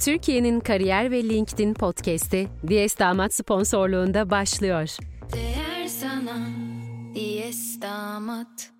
Türkiye'nin kariyer ve LinkedIn podcast'i Diyes Damat sponsorluğunda başlıyor. Değer sana Diyes Damat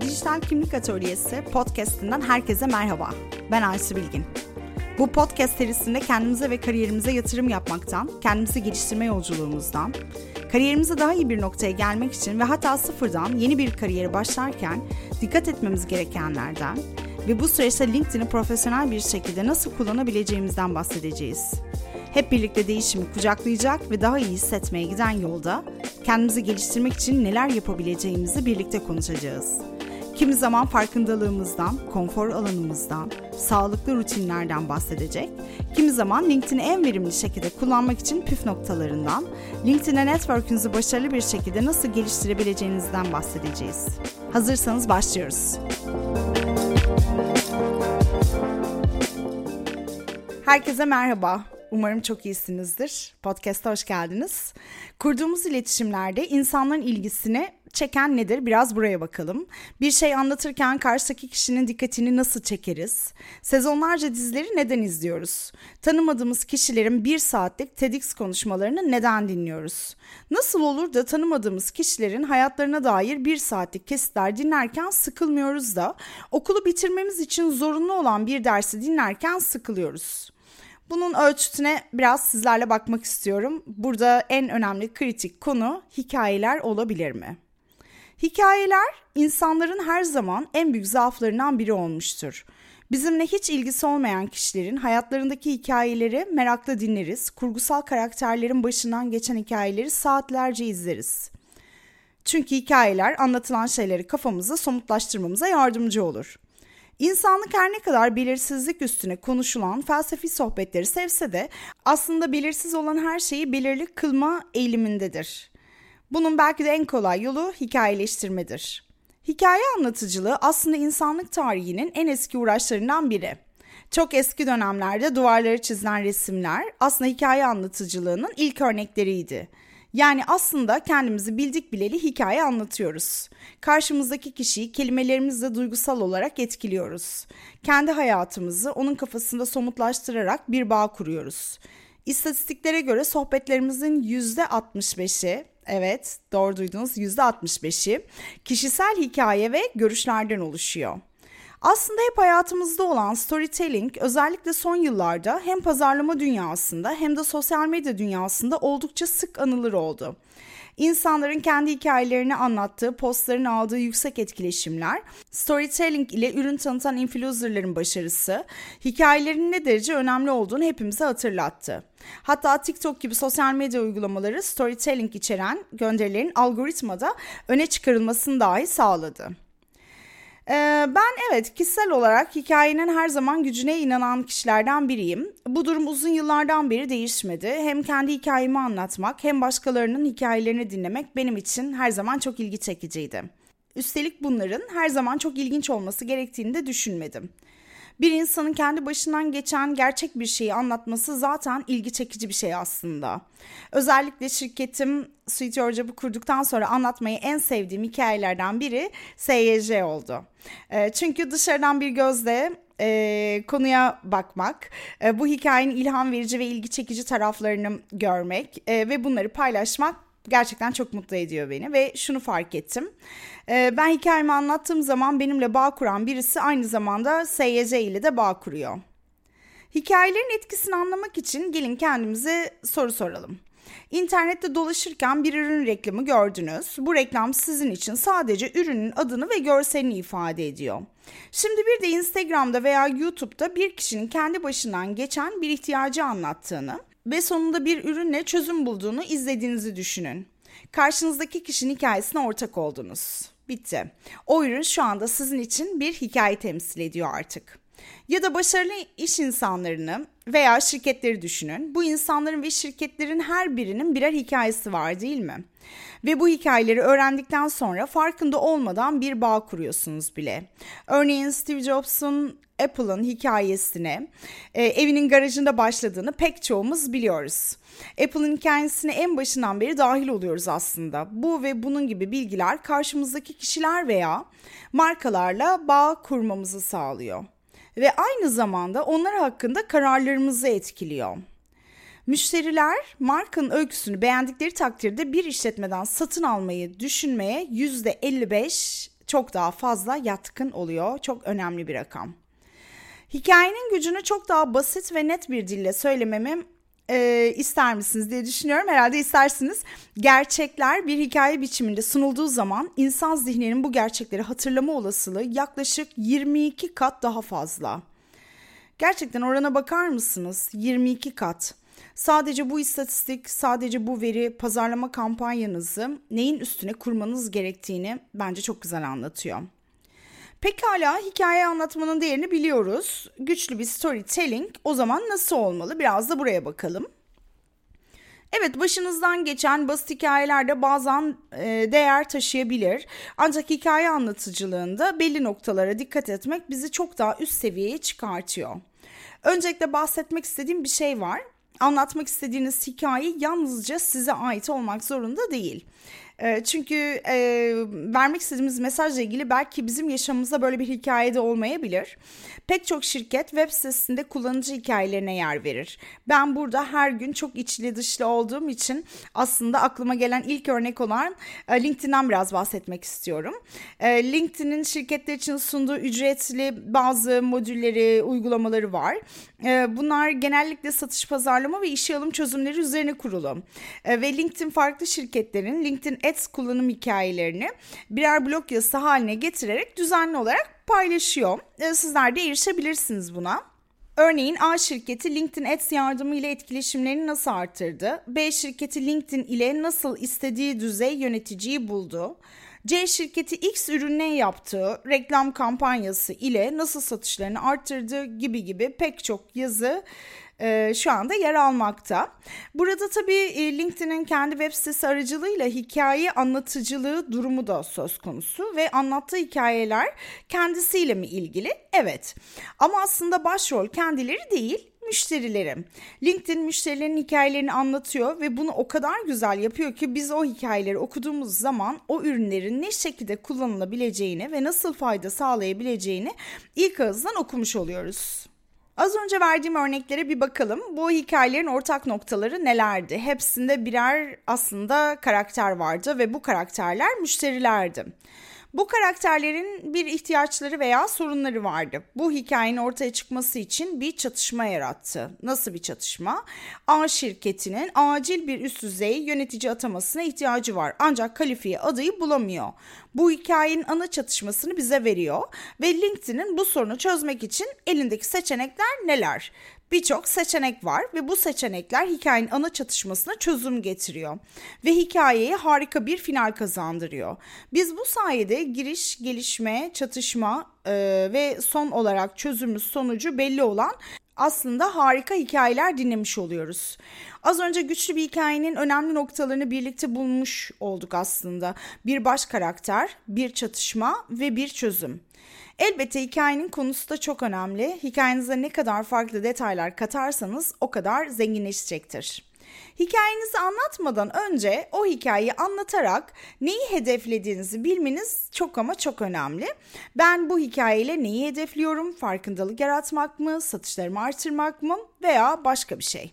Dijital Kimlik Atölyesi podcast'inden herkese merhaba. Ben Aysu Bilgin. Bu podcast serisinde kendimize ve kariyerimize yatırım yapmaktan, kendimizi geliştirme yolculuğumuzdan, kariyerimize daha iyi bir noktaya gelmek için ve hatta sıfırdan yeni bir kariyere başlarken dikkat etmemiz gerekenlerden ve bu süreçte LinkedIn'i profesyonel bir şekilde nasıl kullanabileceğimizden bahsedeceğiz. Hep birlikte değişimi kucaklayacak ve daha iyi hissetmeye giden yolda kendimizi geliştirmek için neler yapabileceğimizi birlikte konuşacağız. Kimi zaman farkındalığımızdan, konfor alanımızdan, sağlıklı rutinlerden bahsedecek. Kimi zaman LinkedIn'i en verimli şekilde kullanmak için püf noktalarından, LinkedIn'e network'ünüzü başarılı bir şekilde nasıl geliştirebileceğinizden bahsedeceğiz. Hazırsanız başlıyoruz. Herkese merhaba. Umarım çok iyisinizdir. Podcast'a hoş geldiniz. Kurduğumuz iletişimlerde insanların ilgisini çeken nedir? Biraz buraya bakalım. Bir şey anlatırken karşıdaki kişinin dikkatini nasıl çekeriz? Sezonlarca dizileri neden izliyoruz? Tanımadığımız kişilerin bir saatlik TEDx konuşmalarını neden dinliyoruz? Nasıl olur da tanımadığımız kişilerin hayatlarına dair bir saatlik kesitler dinlerken sıkılmıyoruz da okulu bitirmemiz için zorunlu olan bir dersi dinlerken sıkılıyoruz? Bunun ölçütüne biraz sizlerle bakmak istiyorum. Burada en önemli kritik konu hikayeler olabilir mi? Hikayeler insanların her zaman en büyük zaaflarından biri olmuştur. Bizimle hiç ilgisi olmayan kişilerin hayatlarındaki hikayeleri merakla dinleriz. Kurgusal karakterlerin başından geçen hikayeleri saatlerce izleriz. Çünkü hikayeler anlatılan şeyleri kafamızda somutlaştırmamıza yardımcı olur. İnsanlık her ne kadar belirsizlik üstüne konuşulan felsefi sohbetleri sevse de aslında belirsiz olan her şeyi belirli kılma eğilimindedir. Bunun belki de en kolay yolu hikayeleştirmedir. Hikaye anlatıcılığı aslında insanlık tarihinin en eski uğraşlarından biri. Çok eski dönemlerde duvarları çizilen resimler aslında hikaye anlatıcılığının ilk örnekleriydi. Yani aslında kendimizi bildik bileli hikaye anlatıyoruz. Karşımızdaki kişiyi kelimelerimizle duygusal olarak etkiliyoruz. Kendi hayatımızı onun kafasında somutlaştırarak bir bağ kuruyoruz. İstatistiklere göre sohbetlerimizin %65'i, evet doğru duydunuz %65'i kişisel hikaye ve görüşlerden oluşuyor. Aslında hep hayatımızda olan storytelling özellikle son yıllarda hem pazarlama dünyasında hem de sosyal medya dünyasında oldukça sık anılır oldu. İnsanların kendi hikayelerini anlattığı, postların aldığı yüksek etkileşimler, storytelling ile ürün tanıtan influencerların başarısı, hikayelerin ne derece önemli olduğunu hepimize hatırlattı. Hatta TikTok gibi sosyal medya uygulamaları storytelling içeren gönderilerin algoritmada öne çıkarılmasını dahi sağladı. Ee, ben evet kişisel olarak hikayenin her zaman gücüne inanan kişilerden biriyim. Bu durum uzun yıllardan beri değişmedi. Hem kendi hikayemi anlatmak hem başkalarının hikayelerini dinlemek benim için her zaman çok ilgi çekiciydi. Üstelik bunların her zaman çok ilginç olması gerektiğini de düşünmedim. Bir insanın kendi başından geçen gerçek bir şeyi anlatması zaten ilgi çekici bir şey aslında. Özellikle şirketim Sweet Job'ı kurduktan sonra anlatmayı en sevdiğim hikayelerden biri SYJ oldu. Ee, çünkü dışarıdan bir gözle e, konuya bakmak, e, bu hikayenin ilham verici ve ilgi çekici taraflarını görmek e, ve bunları paylaşmak gerçekten çok mutlu ediyor beni ve şunu fark ettim. Ee, ben hikayemi anlattığım zaman benimle bağ kuran birisi aynı zamanda SYC ile de bağ kuruyor. Hikayelerin etkisini anlamak için gelin kendimize soru soralım. İnternette dolaşırken bir ürün reklamı gördünüz. Bu reklam sizin için sadece ürünün adını ve görselini ifade ediyor. Şimdi bir de Instagram'da veya YouTube'da bir kişinin kendi başından geçen bir ihtiyacı anlattığını ve sonunda bir ürünle çözüm bulduğunu izlediğinizi düşünün. Karşınızdaki kişinin hikayesine ortak oldunuz. Bitti. O ürün şu anda sizin için bir hikaye temsil ediyor artık. Ya da başarılı iş insanlarını veya şirketleri düşünün. Bu insanların ve şirketlerin her birinin birer hikayesi var değil mi? Ve bu hikayeleri öğrendikten sonra farkında olmadan bir bağ kuruyorsunuz bile. Örneğin Steve Jobs'un Apple'ın hikayesine e, evinin garajında başladığını pek çoğumuz biliyoruz. Apple'ın hikayesine en başından beri dahil oluyoruz aslında. Bu ve bunun gibi bilgiler karşımızdaki kişiler veya markalarla bağ kurmamızı sağlıyor. Ve aynı zamanda onlar hakkında kararlarımızı etkiliyor. Müşteriler markanın öyküsünü beğendikleri takdirde bir işletmeden satın almayı düşünmeye %55 çok daha fazla yatkın oluyor. Çok önemli bir rakam. Hikayenin gücünü çok daha basit ve net bir dille söylememi e, ister misiniz diye düşünüyorum. Herhalde istersiniz. Gerçekler bir hikaye biçiminde sunulduğu zaman insan zihninin bu gerçekleri hatırlama olasılığı yaklaşık 22 kat daha fazla. Gerçekten orana bakar mısınız? 22 kat. Sadece bu istatistik, sadece bu veri pazarlama kampanyanızı neyin üstüne kurmanız gerektiğini bence çok güzel anlatıyor. Pekala hikaye anlatmanın değerini biliyoruz. Güçlü bir storytelling o zaman nasıl olmalı? Biraz da buraya bakalım. Evet başınızdan geçen basit hikayeler de bazen e, değer taşıyabilir. Ancak hikaye anlatıcılığında belli noktalara dikkat etmek bizi çok daha üst seviyeye çıkartıyor. Öncelikle bahsetmek istediğim bir şey var. Anlatmak istediğiniz hikaye yalnızca size ait olmak zorunda değil. Ee, çünkü e, vermek istediğimiz mesajla ilgili belki bizim yaşamımızda böyle bir hikayede olmayabilir. Pek çok şirket web sitesinde kullanıcı hikayelerine yer verir. Ben burada her gün çok içli dışlı olduğum için aslında aklıma gelen ilk örnek olan e, LinkedIn'den biraz bahsetmek istiyorum. E, LinkedIn'in şirketler için sunduğu ücretli bazı modülleri, uygulamaları var. Bunlar genellikle satış pazarlama ve işe alım çözümleri üzerine kurulu. Ve LinkedIn farklı şirketlerin LinkedIn Ads kullanım hikayelerini birer blog yazısı haline getirerek düzenli olarak paylaşıyor. Ee, sizler de erişebilirsiniz buna. Örneğin A şirketi LinkedIn Ads yardımı ile etkileşimlerini nasıl arttırdı? B şirketi LinkedIn ile nasıl istediği düzey yöneticiyi buldu? C şirketi X ürüne yaptığı reklam kampanyası ile nasıl satışlarını arttırdı gibi gibi pek çok yazı e, şu anda yer almakta. Burada tabii e, LinkedIn'in kendi web sitesi aracılığıyla hikaye anlatıcılığı durumu da söz konusu ve anlattığı hikayeler kendisiyle mi ilgili? Evet. Ama aslında başrol kendileri değil, müşterilerim. LinkedIn müşterilerin hikayelerini anlatıyor ve bunu o kadar güzel yapıyor ki biz o hikayeleri okuduğumuz zaman o ürünlerin ne şekilde kullanılabileceğini ve nasıl fayda sağlayabileceğini ilk ağızdan okumuş oluyoruz. Az önce verdiğim örneklere bir bakalım. Bu hikayelerin ortak noktaları nelerdi? Hepsinde birer aslında karakter vardı ve bu karakterler müşterilerdi. Bu karakterlerin bir ihtiyaçları veya sorunları vardı. Bu hikayenin ortaya çıkması için bir çatışma yarattı. Nasıl bir çatışma? A şirketinin acil bir üst düzey yönetici atamasına ihtiyacı var. Ancak kalifiye adayı bulamıyor. Bu hikayenin ana çatışmasını bize veriyor ve LinkedIn'in bu sorunu çözmek için elindeki seçenekler neler? Birçok seçenek var ve bu seçenekler hikayenin ana çatışmasına çözüm getiriyor ve hikayeye harika bir final kazandırıyor. Biz bu sayede giriş, gelişme, çatışma e, ve son olarak çözümümüz sonucu belli olan aslında harika hikayeler dinlemiş oluyoruz. Az önce güçlü bir hikayenin önemli noktalarını birlikte bulmuş olduk aslında. Bir baş karakter, bir çatışma ve bir çözüm. Elbette hikayenin konusu da çok önemli. Hikayenize ne kadar farklı detaylar katarsanız o kadar zenginleşecektir. Hikayenizi anlatmadan önce o hikayeyi anlatarak neyi hedeflediğinizi bilmeniz çok ama çok önemli. Ben bu hikayeyle neyi hedefliyorum? Farkındalık yaratmak mı, satışlarımı artırmak mı veya başka bir şey?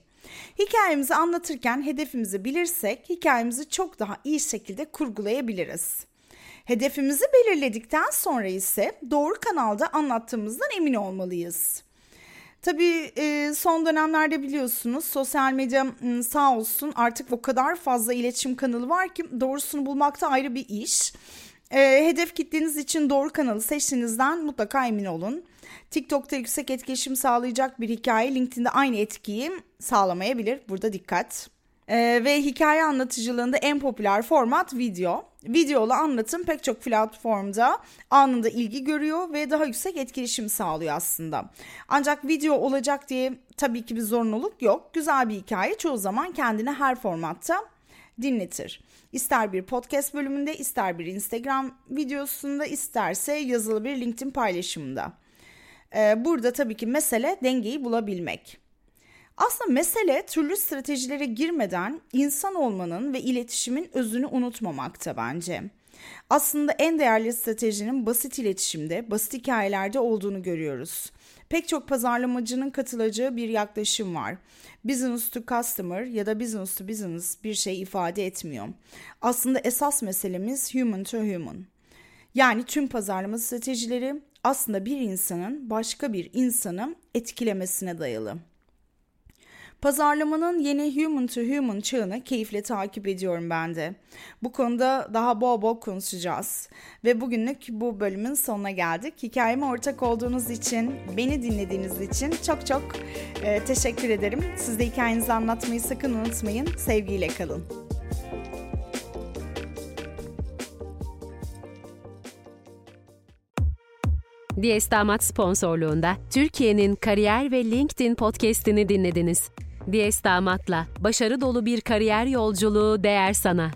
Hikayemizi anlatırken hedefimizi bilirsek hikayemizi çok daha iyi şekilde kurgulayabiliriz. Hedefimizi belirledikten sonra ise doğru kanalda anlattığımızdan emin olmalıyız. Tabii e, son dönemlerde biliyorsunuz sosyal medya sağ olsun artık o kadar fazla iletişim kanalı var ki doğrusunu bulmakta ayrı bir iş. E, hedef kitleniz için doğru kanalı seçtiğinizden mutlaka emin olun. TikTok'ta yüksek etkileşim sağlayacak bir hikaye LinkedIn'de aynı etkiyi sağlamayabilir. Burada dikkat. E, ve hikaye anlatıcılığında en popüler format video. Videolu anlatım pek çok platformda anında ilgi görüyor ve daha yüksek etkileşim sağlıyor aslında. Ancak video olacak diye tabii ki bir zorunluluk yok. Güzel bir hikaye çoğu zaman kendini her formatta dinletir. İster bir podcast bölümünde, ister bir Instagram videosunda, isterse yazılı bir LinkedIn paylaşımında. Ee, burada tabii ki mesele dengeyi bulabilmek. Aslında mesele türlü stratejilere girmeden insan olmanın ve iletişimin özünü unutmamakta bence. Aslında en değerli stratejinin basit iletişimde, basit hikayelerde olduğunu görüyoruz. Pek çok pazarlamacının katılacağı bir yaklaşım var. Business to customer ya da business to business bir şey ifade etmiyor. Aslında esas meselemiz human to human. Yani tüm pazarlama stratejileri aslında bir insanın başka bir insanı etkilemesine dayalı. Pazarlamanın yeni human to human çağını keyifle takip ediyorum ben de. Bu konuda daha bol bol konuşacağız. Ve bugünlük bu bölümün sonuna geldik. Hikayeme ortak olduğunuz için, beni dinlediğiniz için çok çok e, teşekkür ederim. Siz de hikayenizi anlatmayı sakın unutmayın. Sevgiyle kalın. Diyes Damat sponsorluğunda Türkiye'nin kariyer ve LinkedIn podcast'ini dinlediniz. Diyes Damat'la başarı dolu bir kariyer yolculuğu değer sana.